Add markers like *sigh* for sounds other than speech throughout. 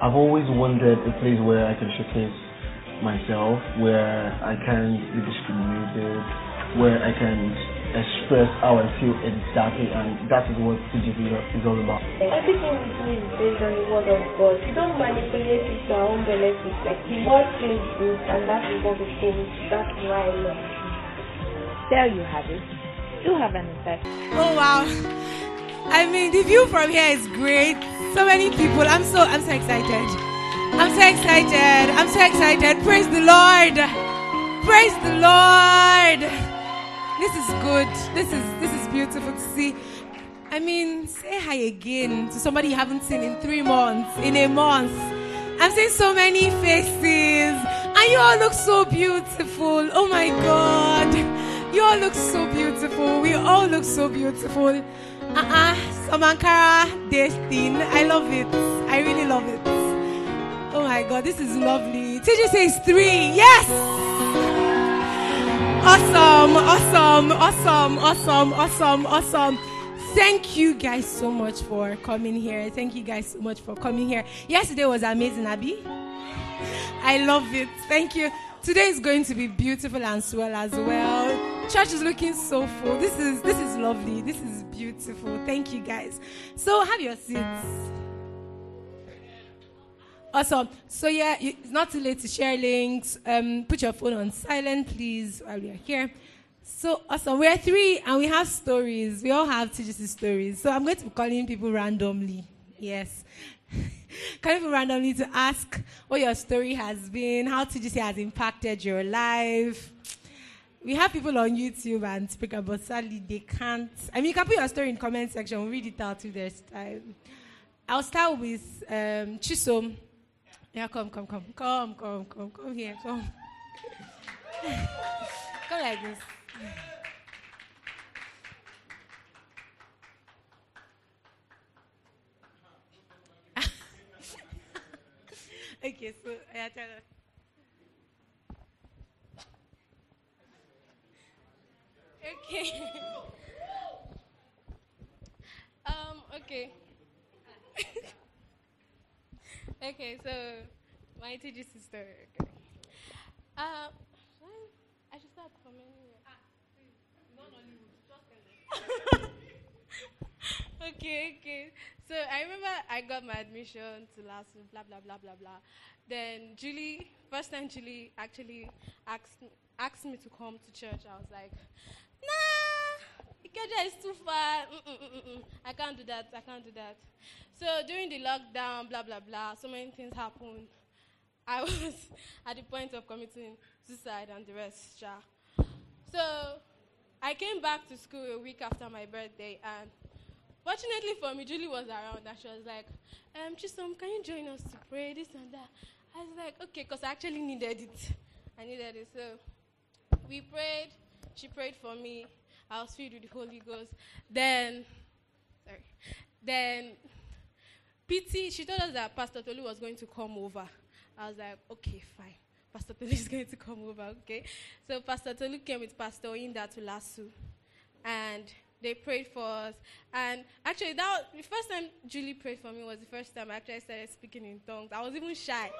I've always wanted a place where I can showcase myself, where I can be discriminated, where I can express how I feel exactly, and that is what TGC is all about. Everything we do is based on the word of God. We don't manipulate it to our own benefit. Like the word feels good, and that is what we think. That's why I love it. There you have it. Do have an effect. Oh wow. I mean the view from here is great. So many people. I'm so I'm so excited. I'm so excited. I'm so excited. Praise the Lord. Praise the Lord. This is good. This is this is beautiful to see. I mean, say hi again to somebody you haven't seen in three months, in a month. I'm seeing so many faces, and you all look so beautiful. Oh my God, you all look so beautiful. We all look so beautiful. Uh-uh, Samankara Destin. I love it. I really love it. Oh my God, this is lovely. TJ says three. Yes. Awesome, awesome, awesome, awesome, awesome, awesome. Thank you guys so much for coming here. Thank you guys so much for coming here. Yesterday was amazing, Abby. I love it. Thank you. Today is going to be beautiful and swell as well. Church is looking so full. This is this is lovely. This is beautiful. Thank you guys. So have your seats. Awesome. So yeah, it's not too late to share links. Um, put your phone on silent, please, while we are here. So awesome. We're three and we have stories. We all have TGC stories. So I'm going to be calling people randomly. Yes. *laughs* calling people randomly to ask what your story has been, how TGC has impacted your life. We have people on YouTube and speaker, but sadly they can't. I mean, you can put your story in comment section. We'll read it out if there's time. I'll start with um, Chisom. Yeah, come, come, come, come, come, come, come here, come. *laughs* come like this. *laughs* okay, so I tell her. Okay. um, okay. *laughs* okay, so my TGC story. Okay. Uh, I should start from anywhere. Ah, please. *laughs* okay, okay. So I remember I got my admission to LASU blah blah blah blah blah. Then Julie, first time Julie actually asked asked me to come to church. I was like, nah, Ikeja is too far. Mm-mm-mm-mm. I can't do that. I can't do that. So during the lockdown, blah blah blah, so many things happened. I *laughs* was at the point of committing suicide and the rest. Sha. So I came back to school a week after my birthday, and fortunately for me, Julie was around, and she was like, um, Chisom, can you join us to pray this and that? I was like, okay, because I actually needed it. I needed it. So we prayed. She prayed for me. I was filled with the Holy Ghost. Then, sorry. Then PT, she told us that Pastor Tolu was going to come over. I was like, okay, fine. Pastor Tolu is *laughs* going to come over, okay? So Pastor Tolu came with Pastor Inda to LASU. And they prayed for us. And actually, that was, the first time Julie prayed for me was the first time I actually started speaking in tongues. I was even shy.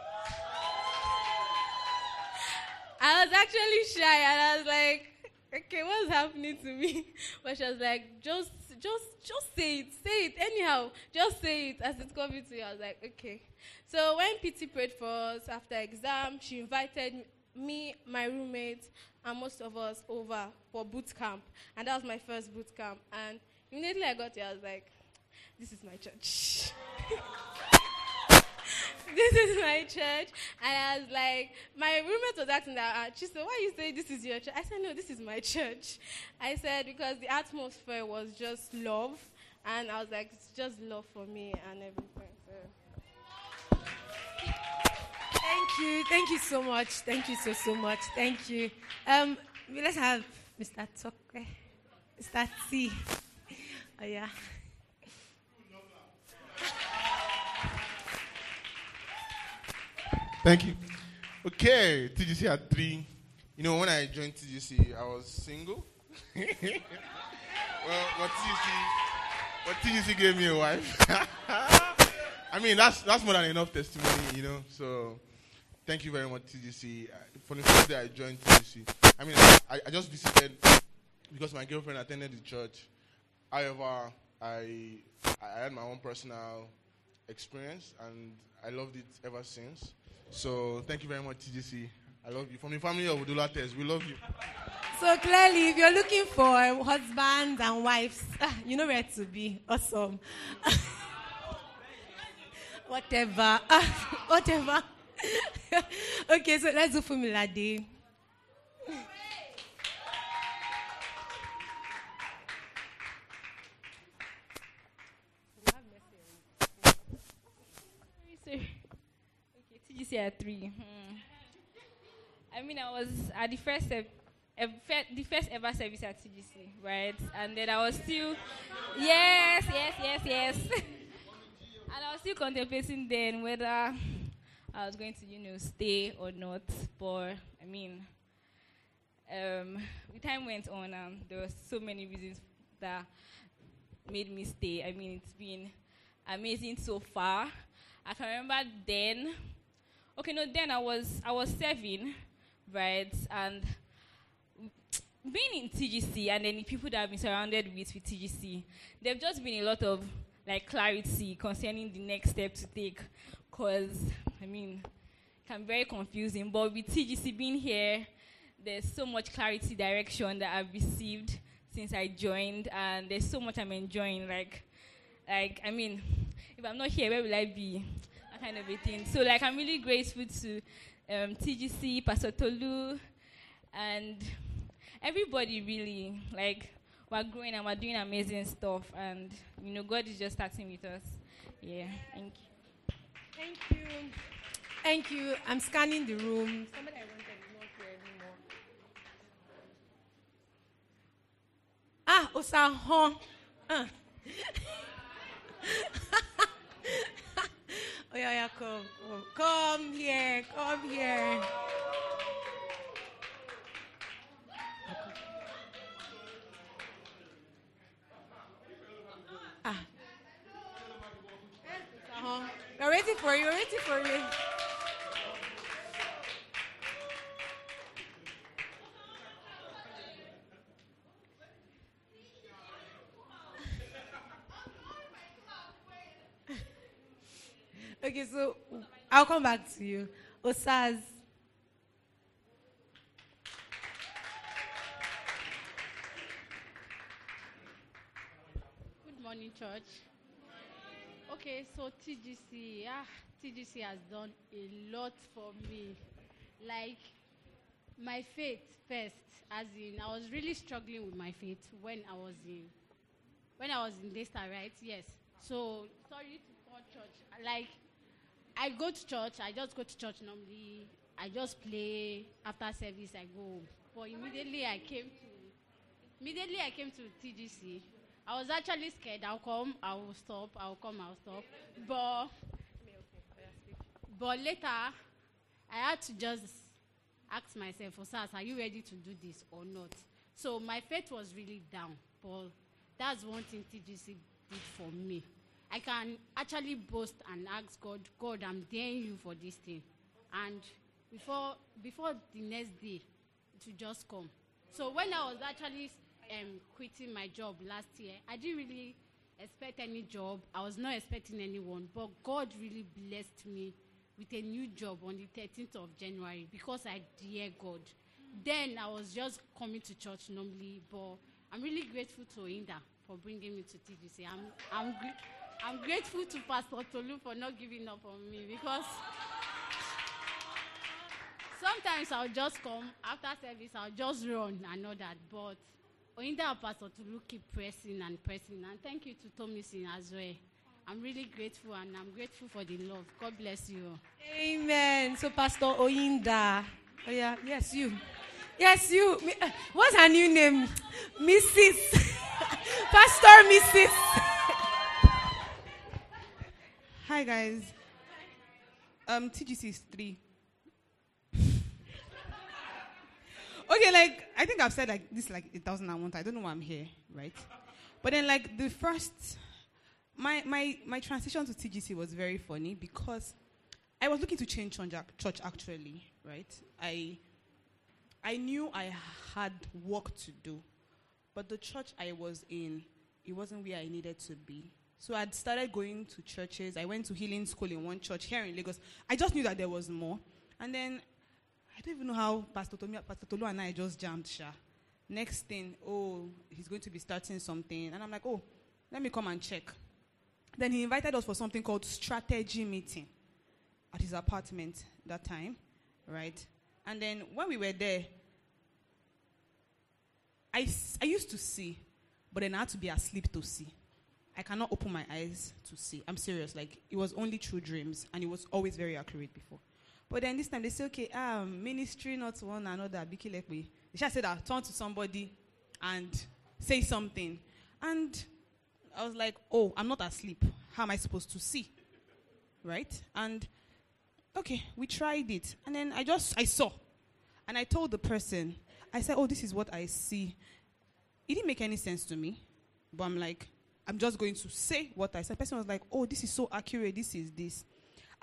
I was actually shy, and I was like, okay, what's happening to me? *laughs* But she was like, just, just, just say it, say it anyhow, just say it as it's coming to you. I was like, okay. So when PT prayed for us after exam, she invited me, my roommate, and most of us over for boot camp, and that was my first boot camp. And immediately I got here, I was like, this is my church. *laughs* this is my church. And I was like, my roommate was asking that, she said, why you say this is your church? I said, no, this is my church. I said, because the atmosphere was just love. And I was like, it's just love for me and everything. So. Thank you. Thank you so much. Thank you so, so much. Thank you. Um, let's have Mr. Tokwe. Mr. T. Oh, yeah. Thank you. Okay, TGC at three. You know, when I joined TGC, I was single. *laughs* well, but TGC, but TGC gave me a wife. *laughs* I mean, that's that's more than enough testimony, you know. So, thank you very much, TGC. Uh, For the first day I joined TGC, I mean, I, I just visited because my girlfriend attended the church. However, I I had my own personal experience, and I loved it ever since. So, thank you very much, TGC. I love you. From the family of Udula Test, we love you. So clearly, if you're looking for husbands and wives, *laughs* you know where to be. Awesome. *laughs* whatever. *laughs* Whatever. okay, so let's do Formula Day. TGC at three. Hmm. I mean, I was at the first, the first ever service at TGC, right? And then I was still, yes, yes, yes, yes. *laughs* and I was still contemplating then whether I was going to, you know, stay or not. But I mean, um, the time went on, and there were so many reasons that made me stay. I mean, it's been amazing so far. I can remember then. Okay, no, then I was I was seven, right, and being in TGC and then the people that I've been surrounded with with TGC, there've just been a lot of like clarity concerning the next step to take. Cause I mean, it can be very confusing. But with TGC being here, there's so much clarity direction that I've received since I joined, and there's so much I'm enjoying. Like, like I mean, if I'm not here, where will I be? Kind of a thing. So like, I'm really grateful to um, TGC, Pastor Tolu, and everybody really. Like, we're growing and we're doing amazing stuff, and you know, God is just starting with us. Yeah, thank you. Thank you. Thank you. I'm scanning the room. Somebody I anymore. Ah, Osahon. Uh. *laughs* oh, yeah, yeah, come, come. Come here, come here. Ah. Uh-huh. We're waiting for you. We're waiting for you. Okay, so I'll come back to you. Osaz. Good morning, church. Okay, so TGC, ah, TGC has done a lot for me. Like my faith first, as in I was really struggling with my faith when I was in when I was in Daystar, right? Yes. So sorry to call church. Like I go to church, I just go to church normally. I just play after service. I go. But immediately I came to immediately I came to TGC. I was actually scared. I'll come, I will stop, I'll come, I'll stop. But but later I had to just ask myself, oh, Osas, are you ready to do this or not? So my faith was really down. But that's one thing TGC did for me. I can actually boast and ask God, God, I'm daring you for this thing. And before before the next day, will just come. So when I was actually um, quitting my job last year, I didn't really expect any job. I was not expecting anyone, but God really blessed me with a new job on the 13th of January because I dear God. Then I was just coming to church normally, but I'm really grateful to Inda for bringing me to TGC. I'm I'm I'm grateful to Pastor Tolu for not giving up on me because sometimes I'll just come after service, I'll just run and all that. But Oinda Pastor Tolu keep pressing and pressing. And thank you to Tomisin as well. I'm really grateful and I'm grateful for the love. God bless you. Amen. So, Pastor Oinda. Oh, yeah. Yes, you. Yes, you. Uh, What's her new name? Mrs. *laughs* Pastor Mrs. Hi guys. Um, TGC is three. *laughs* okay, like I think I've said like this like a thousand and one times. I don't know why I'm here, right? But then like the first, my my my transition to TGC was very funny because I was looking to change church, church actually, right? I I knew I had work to do, but the church I was in, it wasn't where I needed to be. So I'd started going to churches. I went to healing school in one church here in Lagos. I just knew that there was more. And then I don't even know how Pastor Tolu, Pastor Tolu and I just jammed Sha. Next thing, oh, he's going to be starting something. And I'm like, oh, let me come and check. Then he invited us for something called strategy meeting at his apartment that time, right? And then when we were there, I, I used to see, but then I had to be asleep to see. I cannot open my eyes to see. I'm serious. Like it was only through dreams, and it was always very accurate before. But then this time they say, okay, um, ministry not one another. Biki lekwe. They should say that turn to somebody and say something. And I was like, oh, I'm not asleep. How am I supposed to see? Right? And okay, we tried it, and then I just I saw, and I told the person, I said, oh, this is what I see. It didn't make any sense to me, but I'm like, I'm just going to say what I said. The person was like, oh, this is so accurate. This is this.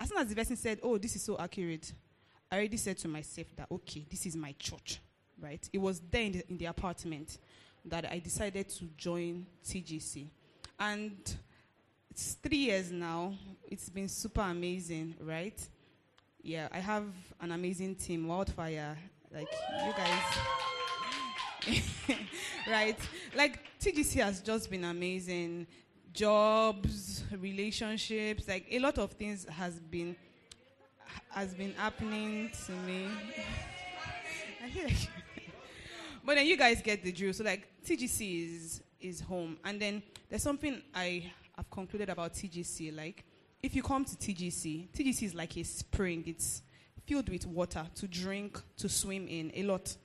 As soon as the person said, oh, this is so accurate, I already said to myself that, okay, this is my church, right? It was there in the, in the apartment that I decided to join TGC. And it's three years now. It's been super amazing, right? Yeah, I have an amazing team, Wildfire. Like, you guys. *laughs* right? Like TGC has just been amazing. Jobs, relationships, like a lot of things has been has been happening to me. *laughs* I feel like *laughs* but then you guys get the drill. So like TGC is is home, and then there's something I have concluded about TGC. Like if you come to TGC, TGC is like a spring. It's filled with water to drink, to swim in, a lot.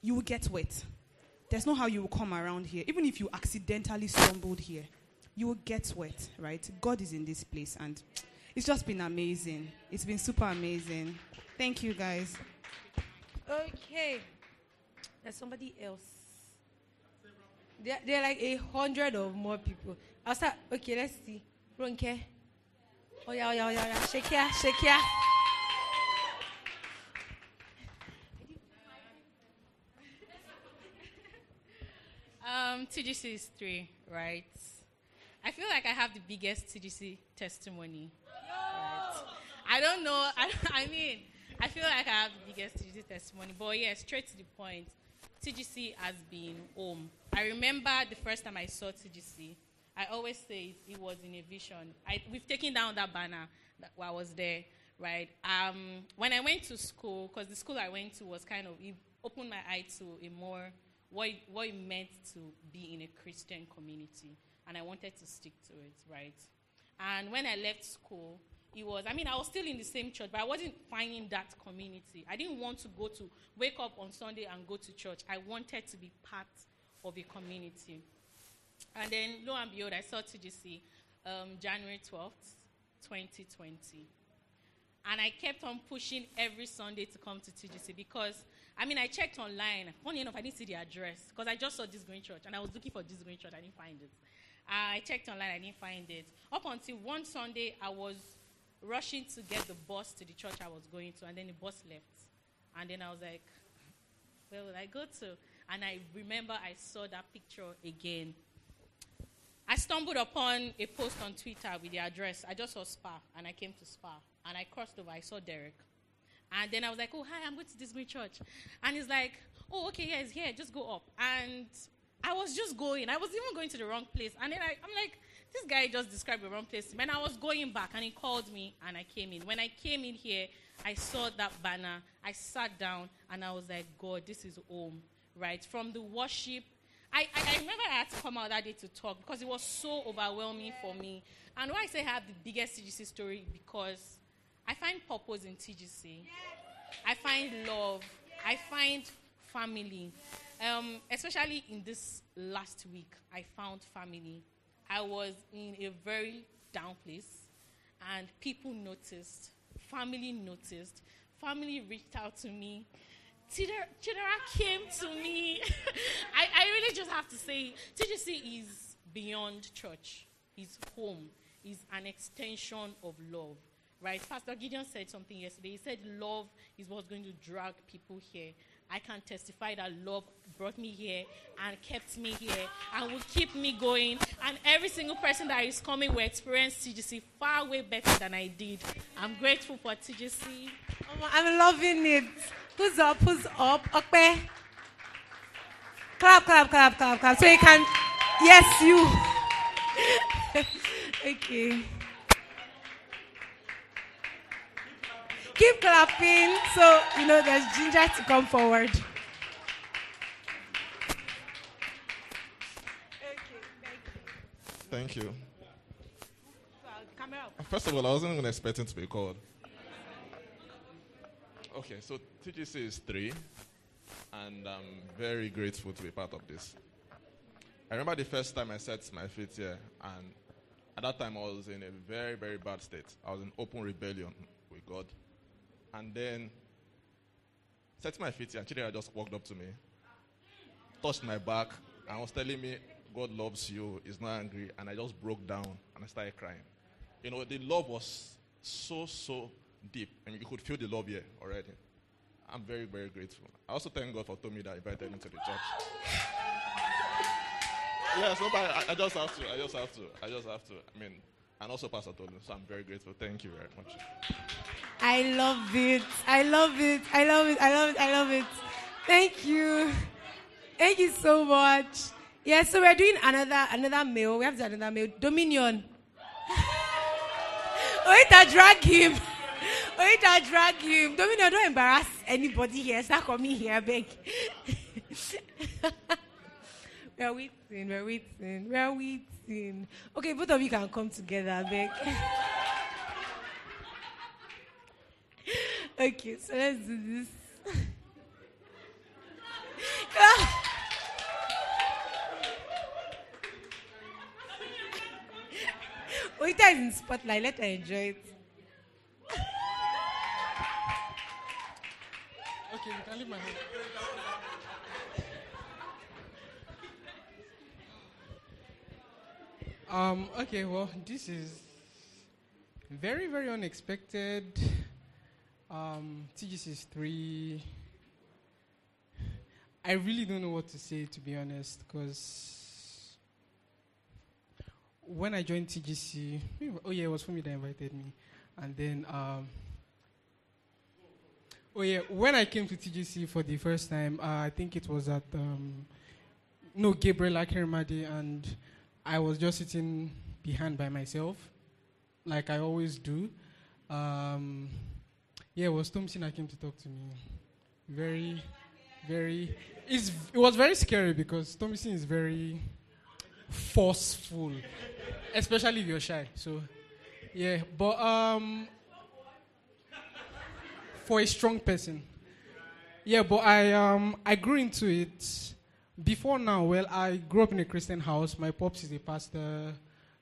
You will get wet. There's no how you will come around here. Even if you accidentally stumbled here, you will get wet, right? God is in this place, and it's just been amazing. It's been super amazing. Thank you, guys. Okay. There's somebody else. There, there are like a hundred or more people. I'll start. Okay, let's see. Ronke. Oh yeah, oh yeah, oh yeah, yeah. Shake ya, shake ya. Um, TGC is three, right? I feel like I have the biggest TGC testimony. Right? I don't know. *laughs* I, I mean, I feel like I have the biggest TGC testimony. But yeah, straight to the point. TGC has been home. I remember the first time I saw TGC. I always say it, it was in a vision. I, we've taken down that banner that while I was there, right? Um, when I went to school, because the school I went to was kind of it opened my eye to a more what it, what it meant to be in a Christian community, and I wanted to stick to it, right? And when I left school, it was, I mean, I was still in the same church, but I wasn't finding that community. I didn't want to go to, wake up on Sunday and go to church. I wanted to be part of a community. And then, lo and behold, I saw TGC um, January 12th, 2020. And I kept on pushing every Sunday to come to TGC because, I mean, I checked online. Funny enough, I didn't see the address because I just saw this green church and I was looking for this green church. I didn't find it. Uh, I checked online, I didn't find it. Up until one Sunday, I was rushing to get the bus to the church I was going to, and then the bus left. And then I was like, where will I go to? And I remember I saw that picture again. I stumbled upon a post on Twitter with the address. I just saw Spa, and I came to Spa, and I crossed over. I saw Derek, and then I was like, "Oh, hi, I'm going to this great church," and he's like, "Oh, okay, yeah, it's here. Just go up." And I was just going. I was even going to the wrong place, and then I, I'm like, "This guy just described the wrong place." And I was going back, and he called me, and I came in. When I came in here, I saw that banner. I sat down, and I was like, "God, this is home." Right from the worship. I, I, I remember I had to come out that day to talk because it was so overwhelming for me. And why I say I have the biggest TGC story because I find purpose in TGC. I find love. I find family. Um, especially in this last week, I found family. I was in a very down place, and people noticed. Family noticed. Family reached out to me. Chidera, came to me. *laughs* I, I really just have to say, TGC is beyond church. It's home. It's an extension of love. Right? Pastor Gideon said something yesterday. He said love is what's going to drag people here. I can testify that love brought me here and kept me here and will keep me going. And every single person that is coming will experience TGC far way better than I did. I'm grateful for TGC. I'm loving it. Who's up? Who's up? Okay. Clap, clap, clap, clap, clap. So you can. Yes, you. *laughs* okay. Keep clapping so you know there's ginger to come forward. Thank you. First of all, I wasn't even expecting to be called. Okay, so TGC is three, and I'm very grateful to be part of this. I remember the first time I set my feet here, and at that time I was in a very, very bad state. I was in open rebellion with God. And then, set my feet here, Chidera just walked up to me, touched my back, and was telling me, God loves you, He's not angry. And I just broke down and I started crying. You know, the love was so, so deep. and you could feel the love here already. I'm very, very grateful. I also thank God for Tommy that invited me to the church. yes, no, I, I just have to. I just have to. I just have to. I mean, and also Pastor Tolu. So I'm very grateful. Thank you very much. I love it. I love it. I love it. I love it. I love it. Thank you. Thank you so much. Yeah, so we're doing another another meal. We have to do another meal. Dominion. *laughs* Wait, I drag him. *laughs* Wait, I drag him. Dominion, don't embarrass anybody here. Start coming here, beg. *laughs* we're waiting. We're waiting. We're waiting. Okay, both of you can come together, beg. Okay, so let's do this. Oita is in spotlight. Let her enjoy it. Okay, you can leave my hand. Um, okay, well, this is very, very unexpected. Um, TGC is three. I really don't know what to say, to be honest, because when I joined TGC, oh yeah, it was me that invited me, and then um, oh yeah, when I came to TGC for the first time, uh, I think it was at um, no Gabriel Akirimade, and I was just sitting behind by myself, like I always do. Um, yeah, it was Thompson that came to talk to me. Very, very. It was very scary because Thompson is very forceful, especially if you're shy. So, yeah, but um, for a strong person, yeah, but I um I grew into it before now. Well, I grew up in a Christian house. My pops is a pastor,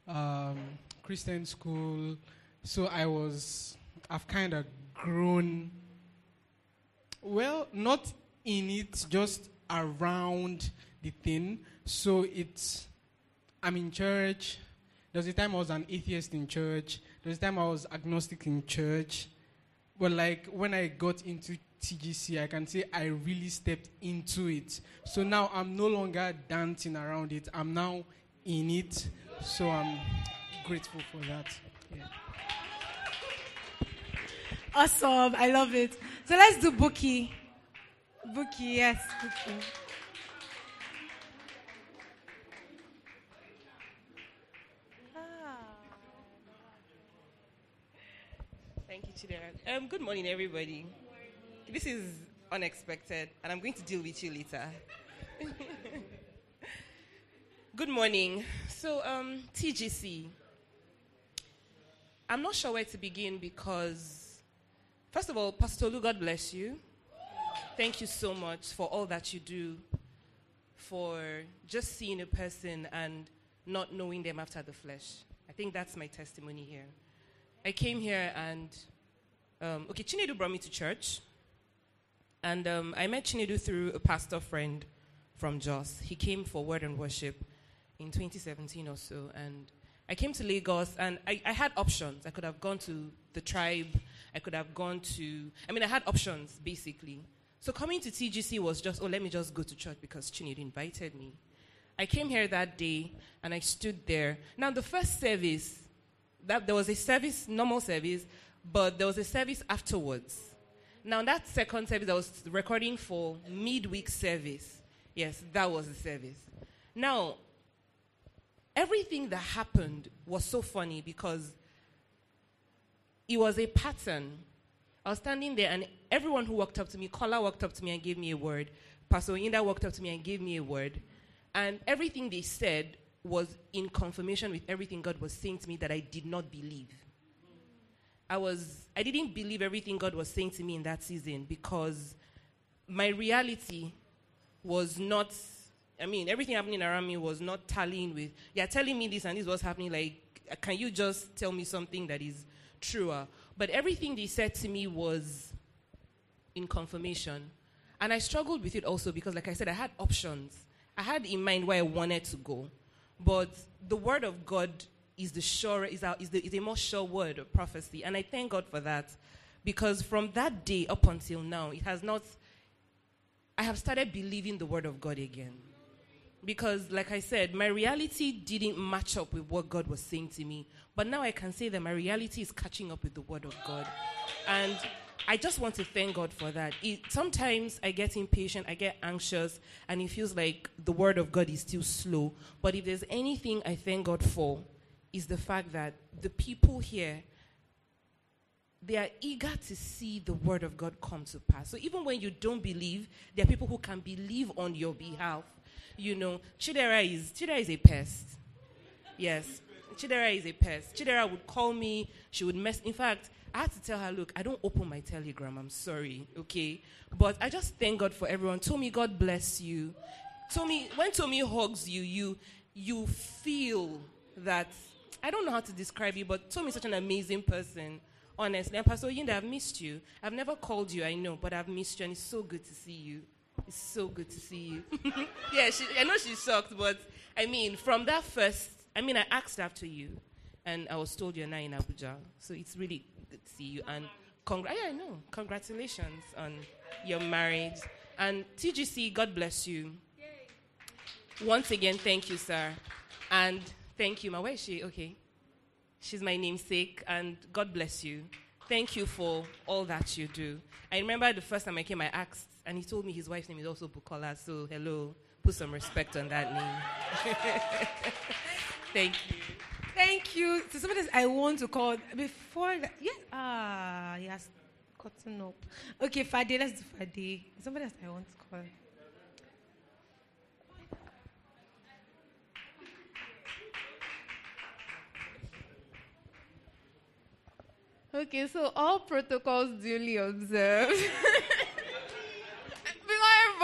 um, Christian school, so I was I've kind of grown. Well, not in it, just around the thing. So it's, I'm in church. There was a time I was an atheist in church. There was a time I was agnostic in church. But like when I got into TGC, I can say I really stepped into it. So now I'm no longer dancing around it. I'm now in it. So I'm grateful for that. Yeah. Awesome. I love it. So let's do Bookie. Bookie, yes, Bookie. Thank you, Chidera. Um, good morning, everybody. This is unexpected, and I'm going to deal with you later. *laughs* Good morning. So, um, TGC. I'm not sure where to begin because, first of all, Pastor Lu, God bless you. Thank you so much for all that you do, for just seeing a person and not knowing them after the flesh. I think that's my testimony here. I came here and, um, okay, Chinedu brought me to church. And um, I met Chinedu through a pastor friend from Jos. He came for word and worship in 2017 or so. And I came to Lagos and I, I had options. I could have gone to the tribe. I could have gone to, I mean, I had options basically. So coming to TGC was just, oh, let me just go to church because Chinedu invited me. I came here that day and I stood there. Now, the first service, that there was a service, normal service, but there was a service afterwards. Now, that second service, I was recording for midweek service. Yes, that was the service. Now, everything that happened was so funny because it was a pattern. I was standing there, and everyone who walked up to me, Kola walked up to me and gave me a word. Pastor Inda walked up to me and gave me a word. And everything they said was in confirmation with everything God was saying to me that I did not believe. I was I didn't believe everything God was saying to me in that season because my reality was not I mean everything happening around me was not tallying with you're telling me this and this was happening like can you just tell me something that is truer? But everything they said to me was in confirmation. And I struggled with it also because like I said I had options. I had in mind where I wanted to go. But the word of God is the sure is, our, is, the, is a more sure word of prophecy. And I thank God for that. Because from that day up until now, it has not I have started believing the word of God again. Because, like I said, my reality didn't match up with what God was saying to me. But now I can say that my reality is catching up with the word of God. And I just want to thank God for that. It, sometimes I get impatient, I get anxious, and it feels like the word of God is still slow. But if there's anything I thank God for, is the fact that the people here they are eager to see the word of God come to pass. So even when you don't believe, there are people who can believe on your behalf. You know, Chidera is Chidera is a pest. Yes. Chidera is a pest. Chidera would call me, she would mess in fact, I had to tell her, look, I don't open my telegram. I'm sorry, okay? But I just thank God for everyone. Tommy, God bless you. Tommy, when Tommy hugs you, you you feel that I don't know how to describe you, but Tommy is such an amazing person honestly. And Pastor Yinda, I've missed you. I've never called you, I know, but I've missed you, and it's so good to see you. It's so good to see you. *laughs* yeah, she, I know she's shocked, but I mean, from that first, I mean, I asked after you, and I was told you're now in Abuja. So it's really good to see you. And congr- yeah, I know. Congratulations on your marriage. And TGC, God bless you. Once again, thank you, sir. And thank you, ma. Where is she? Okay. She's my namesake, and God bless you. Thank you for all that you do. I remember the first time I came, I asked, and he told me his wife's name is also Bukola, so hello, put some respect on that name. *laughs* Thank you. Thank you. So somebody I want to call before that. Yes. Ah, yes. Cotton up. Okay, Fade, let's do Fade. Somebody else I want to call. Okay, so all protocols duly observed. *laughs*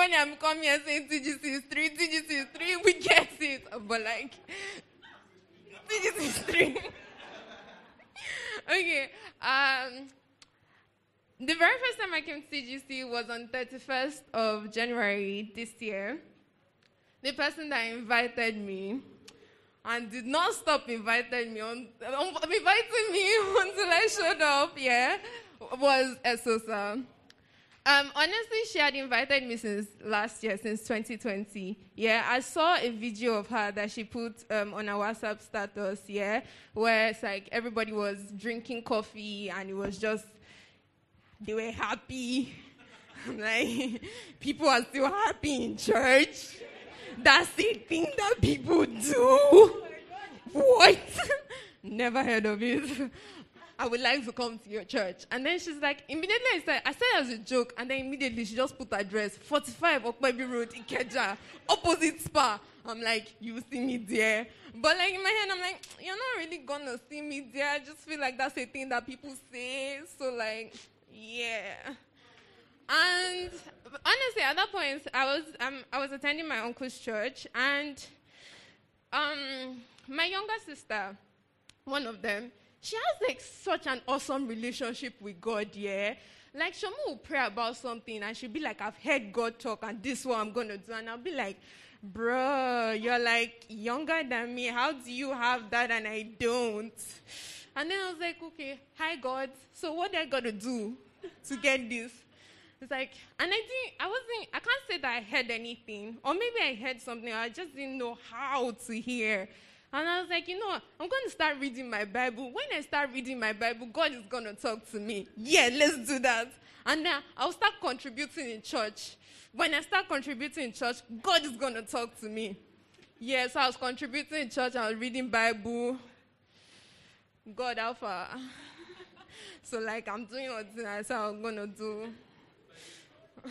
everybody I'm coming here saying TGC is three, TGC is three, we get it. *laughs* But like, TGC is three. *laughs* okay, um, the very first time I came to TGC was on 31st of January this year. The person that invited me and did not stop inviting me on, um, inviting me until I showed up. Yeah, was Esosa. Um, honestly, she had invited me since last year, since 2020. Yeah, I saw a video of her that she put um, on a WhatsApp status. Yeah, where it's like everybody was drinking coffee and it was just they were happy. *laughs* like people are still happy in church. That's the thing that people do. What? *laughs* Never heard of it. I would like to come to your church. And then she's like, immediately I said, I said as a joke, and then immediately she just put address 45 Opebi Road, Ikeja, opposite Spa. I'm like, you see me there. But like in my head, I'm like, you're not really gonna see me there. I just feel like that's a thing that people say. So like, yeah. And honestly, at that point, I was um, I was attending my uncle's church, and um, my younger sister, one of them, she has like such an awesome relationship with God. Yeah, like Shomu will pray about something, and she'll be like, "I've heard God talk, and this is what I'm gonna do," and I'll be like. Bro, you're like younger than me. How do you have that and I don't? And then I was like, okay, hi God. So what do I gotta do to get this? It's like, and I didn't, I wasn't, I can't say that I heard anything, or maybe I heard something, I just didn't know how to hear. And I was like, you know? I'm going to start reading my Bible. When I start reading my Bible, God is going to talk to me. Yeah, let's do that. And then I'll start contributing in church. When I start contributing in church, God is going to talk to me. Yes, yeah, so I was contributing in church, I was reading Bible. God Alpha. *laughs* so like I'm doing what I said I'm gonna do. *laughs*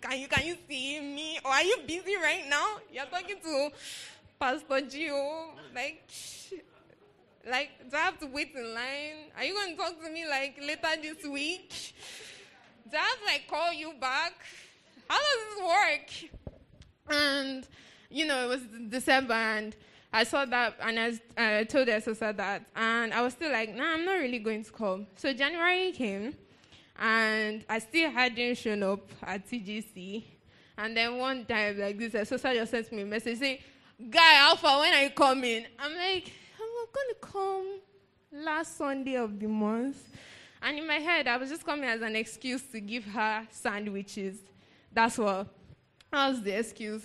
can you can you see me? Or are you busy right now? You're talking to Pastor Gio. Like like do I have to wait in line? Are you gonna talk to me like later this week? Do I have to like call you back? How does this work? And you know, it was December and I saw that and I, told the sister that. And I was still like, nah, I'm not really going to come. So January came and I still hadn't shown up at TGC. And then one time, like this, a sister just sent me a message saying, Guy, Alpha, when are you coming? I'm like, I'm going to come last Sunday of the month. And in my head, I was just coming as an excuse to give her sandwiches. That's what. That was the excuse.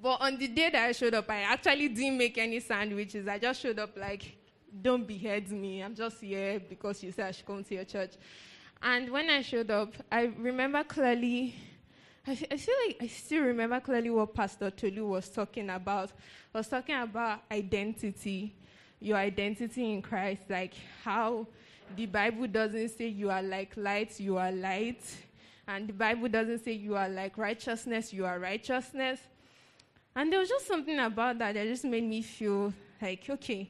But on the day that I showed up, I actually didn't make any sandwiches. I just showed up like, don't behead me. I'm just here because you said I should come to your church. And when I showed up, I remember clearly, I, I feel like I still remember clearly what Pastor Tolu was talking about. I was talking about identity, your identity in Christ, like how the Bible doesn't say you are like light, you are light. And the Bible doesn't say you are like righteousness, you are righteousness. And there was just something about that that just made me feel like, okay,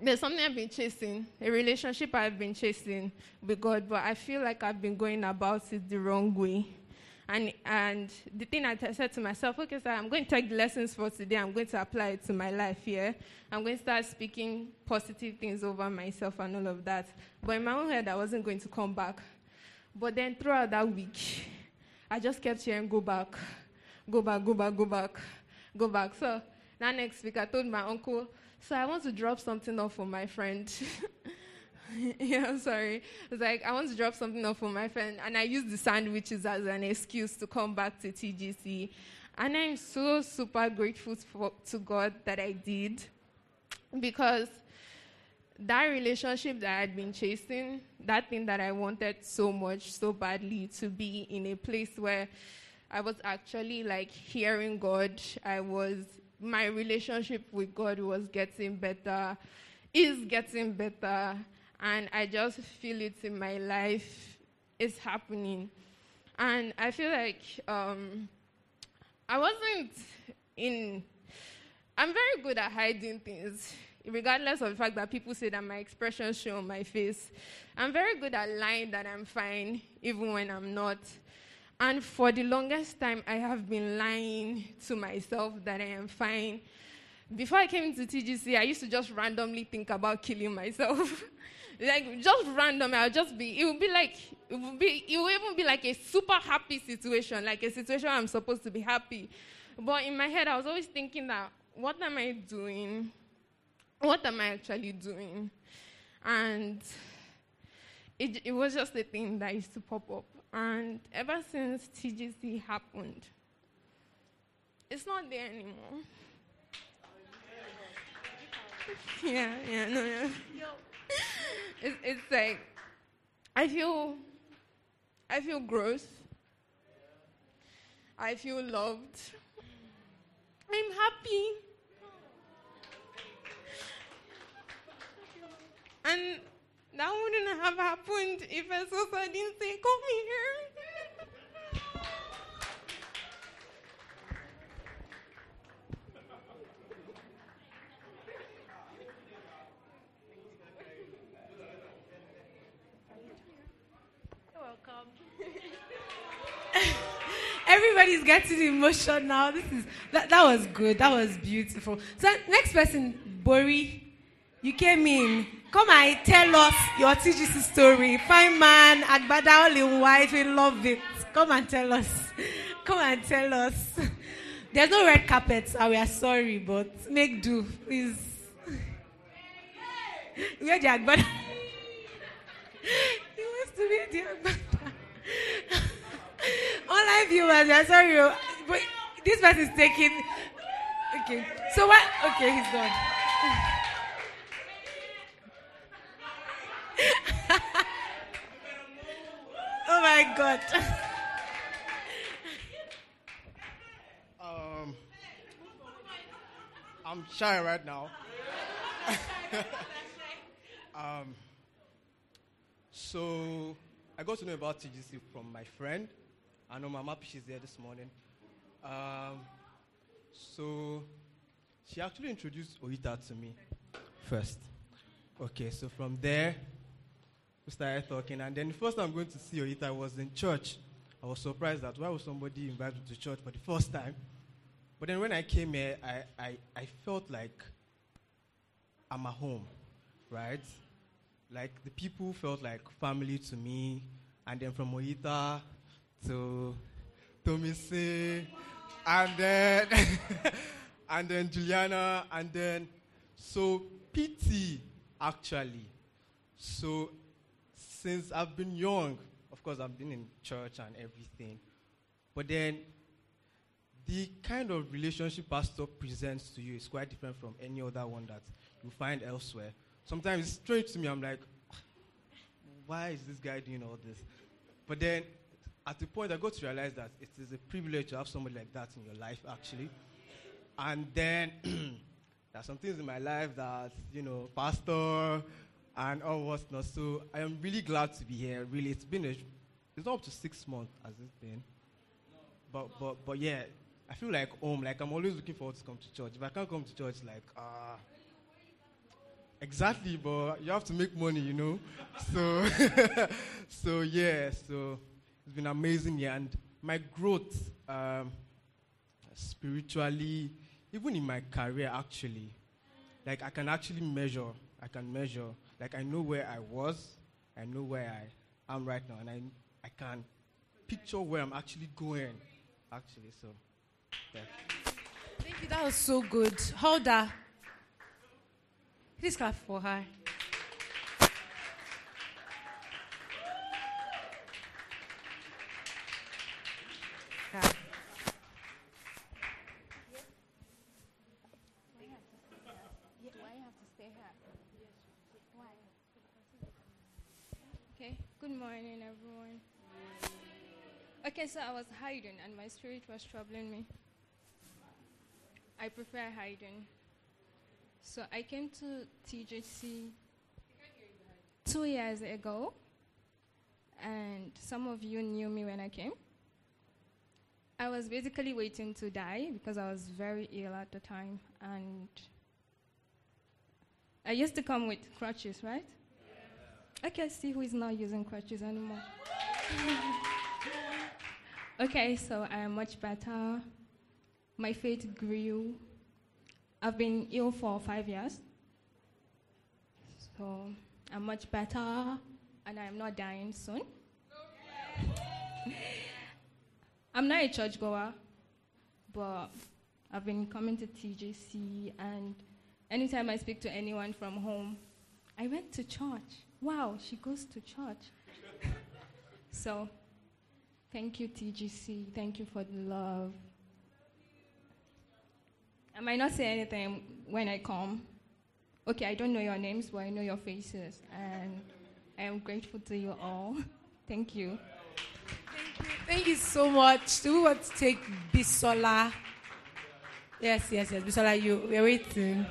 there's something I've been chasing, a relationship I've been chasing with God, but I feel like I've been going about it the wrong way. And, and the thing I said to myself, okay, I'm going to take the lessons for today, I'm going to apply it to my life here. I'm going to start speaking positive things over myself and all of that. But in my own head, I wasn't going to come back. But then throughout that week, I just kept hearing, go back, go back, go back, go back, go back. So that next week, I told my uncle, so I want to drop something off for my friend. *laughs* *laughs* yeah, I'm sorry. It's like I want to drop something off for my friend, and I use the sandwiches as an excuse to come back to TGC. And I'm so super grateful for, to God that I did, because that relationship that I had been chasing, that thing that I wanted so much, so badly, to be in a place where I was actually like hearing God. I was, my relationship with God was getting better, is getting better, and I just feel it in my life. It's happening. And I feel like um, I wasn't in, I'm very good at hiding things regardless of the fact that people say that my expressions show on my face. I'm very good at lying that I'm fine, even when I'm not. And for the longest time, I have been lying to myself that I am fine. Before I came into TGC, I used to just randomly think about killing myself. *laughs* like just random, I'll just be. It would be like it would be. It would even be like a super happy situation, like a situation I'm supposed to be happy. But in my head, I was always thinking that, what am I doing? What am I actually doing? And it, it was just a thing that used to pop up. And ever since TGC happened, it's not there anymore. *laughs* yeah, yeah, no, yeah. *laughs* It's, it's like I feel, I feel gross. I feel loved. I'm happy. And that wouldn't have happened if Esosa didn't say, Come here. Everybody's getting emotional now. This is that, that was good. That was beautiful. So next person, Bori. You came in. Come and tell us your TGC story. Fine man, Agbada all in white. We love it. Come and tell us. *laughs* Come and tell us. *laughs* There's no red carpet. We are sorry, but make do, please. *laughs* Where the Agbada? he wants to be the Agbada. Viewers, we are sorry, but this person is taking. Okay, so what? Okay, he's gone. *laughs* oh my God. Um, I'm shy right now. *laughs* um, so I got to know about TGC from my friend. I know my Mama she's there this morning. Um, so she actually introduced Oita to me first. Okay, so from there we started talking, and then the first time I'm going to see Oita was in church. I was surprised that why would somebody invite me to church for the first time? But then when I came here, I, I, I felt like I'm at home, right? Like the people felt like family to me, and then from Oita to Tomise, and then *laughs* and then Juliana, and then so PT actually. So since I've been young, of course I've been in church and everything, but then the kind of relationship pastor presents to you is quite different from any other one that you find elsewhere. Sometimes it's strange to me. I'm like, ah, why is this guy doing all this? But then at the point I got to realize that it is a privilege to have somebody like that in your life, actually. And then *clears throat* there are some things in my life that, you know, pastor and all what's not. So I am really glad to be here. Really, it's been a, it's not up to six months, as it's been? But, but, but yeah, I feel like home. Like I'm always looking forward to come to church. If I can't come to church, like, ah. Uh, exactly, but you have to make money, you know? So, *laughs* so yeah, so it's been amazing, yeah. And my growth, um, spiritually, even in my career, actually, like I can actually measure. I can measure. Like I know where I was, I know where I am right now, and I, I can picture where I'm actually going, actually. So, yeah. Thank you. That was so good. Hold her. Please clap for her. Okay, so I was hiding and my spirit was troubling me. I prefer hiding. So I came to TGC two years ago, and some of you knew me when I came. I was basically waiting to die because I was very ill at the time, and I used to come with crutches, right? I can see who is not using crutches anymore. *laughs* okay, so I am much better. My faith grew. I've been ill for five years. So I'm much better and I'm not dying soon. *laughs* I'm not a churchgoer, but I've been coming to TGC and anytime I speak to anyone from home, I went to church. Wow, she goes to church. *laughs* so thank you, TGC. Thank you for the love. I might not say anything when I come. Okay, I don't know your names, but I know your faces. And I am grateful to you all. Thank *laughs* you. Thank you. Thank you so much. Do we want to take Bisola? Yes, yes, yes. Bisola, you, we're waiting.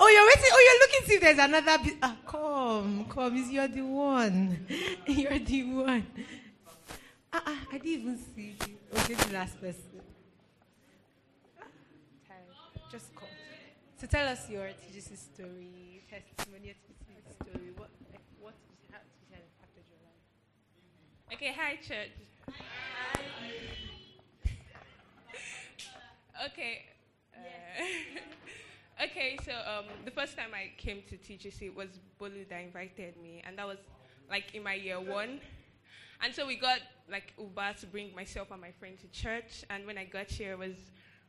Oh, you're waiting. Oh, you're looking to see if there's another. Bi- ah, come, come. You're the one. *laughs* you're the one. Ah, ah, I didn't even see you. Okay, the last person. Just come. to tell us your TGC story, testimony, TGC story. What, like, what how TGC has impacted your life? Okay, hi, church. Uh, *laughs* okay, so um, the first time I came to TGC was Bolu that invited me, and that was like in my year one. And so we got like Uber to bring myself and my friend to church. And when I got here, it was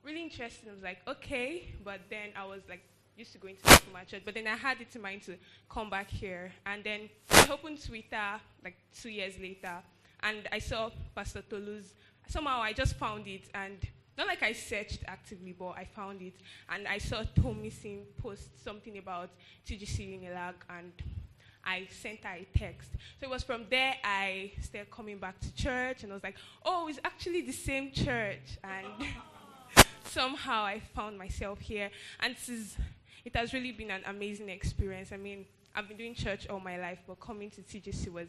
really interesting. I was like, okay, but then I was like used to going to my church, but then I had it in mind to come back here. And then I opened Twitter like two years later, and I saw Pastor Tolu's. Somehow I just found it, and not like I searched actively, but I found it, and I saw Tomisin post something about TGC in Unilag, and I sent her a text. So it was from there I started coming back to church, and I was like, oh, it's actually the same church, and *laughs* somehow I found myself here, and is, it has really been an amazing experience. I mean, I've been doing church all my life, but coming to TGC was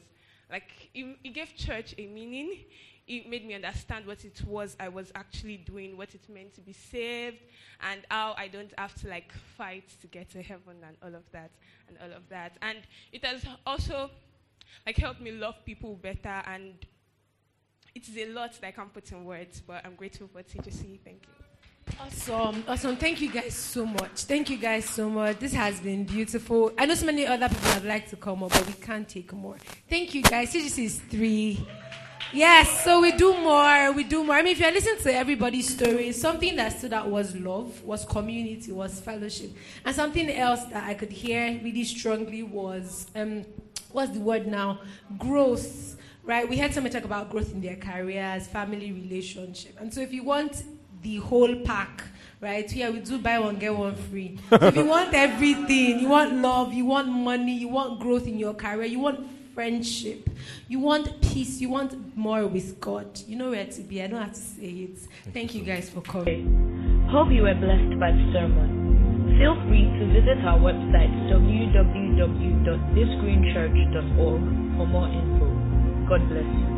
like it, it gave church a meaning it made me understand what it was I was actually doing, what it meant to be saved, and how I don't have to like fight to get to heaven and all of that and all of that. And it has also like helped me love people better and it's a lot that I can't put in words, but I'm grateful for TGC. Thank you. Awesome, awesome. Thank you guys so much. Thank you guys so much. This has been beautiful. I know so many other people would like to come up, but we can't take more. Thank you guys. TGC is three. Yes, so we do more, we do more. I mean, if you're listening to everybody's story, something that stood out was love, was community, was fellowship. And something else that I could hear really strongly was, um, what's the word now? Growth, right? We heard someone talk about growth in their careers, family relationship. And so if you want the whole pack, right? Here we do buy one, get one free. So *laughs* if you want everything, you want love, you want money, you want growth in your career, you want friendship. You want peace. You want more with God. You know where to be. I don't have to say it. Thank you guys for coming. Hope you were blessed by the sermon. Feel free to visit our website www.thisgreenchurch.org for more info. God bless you.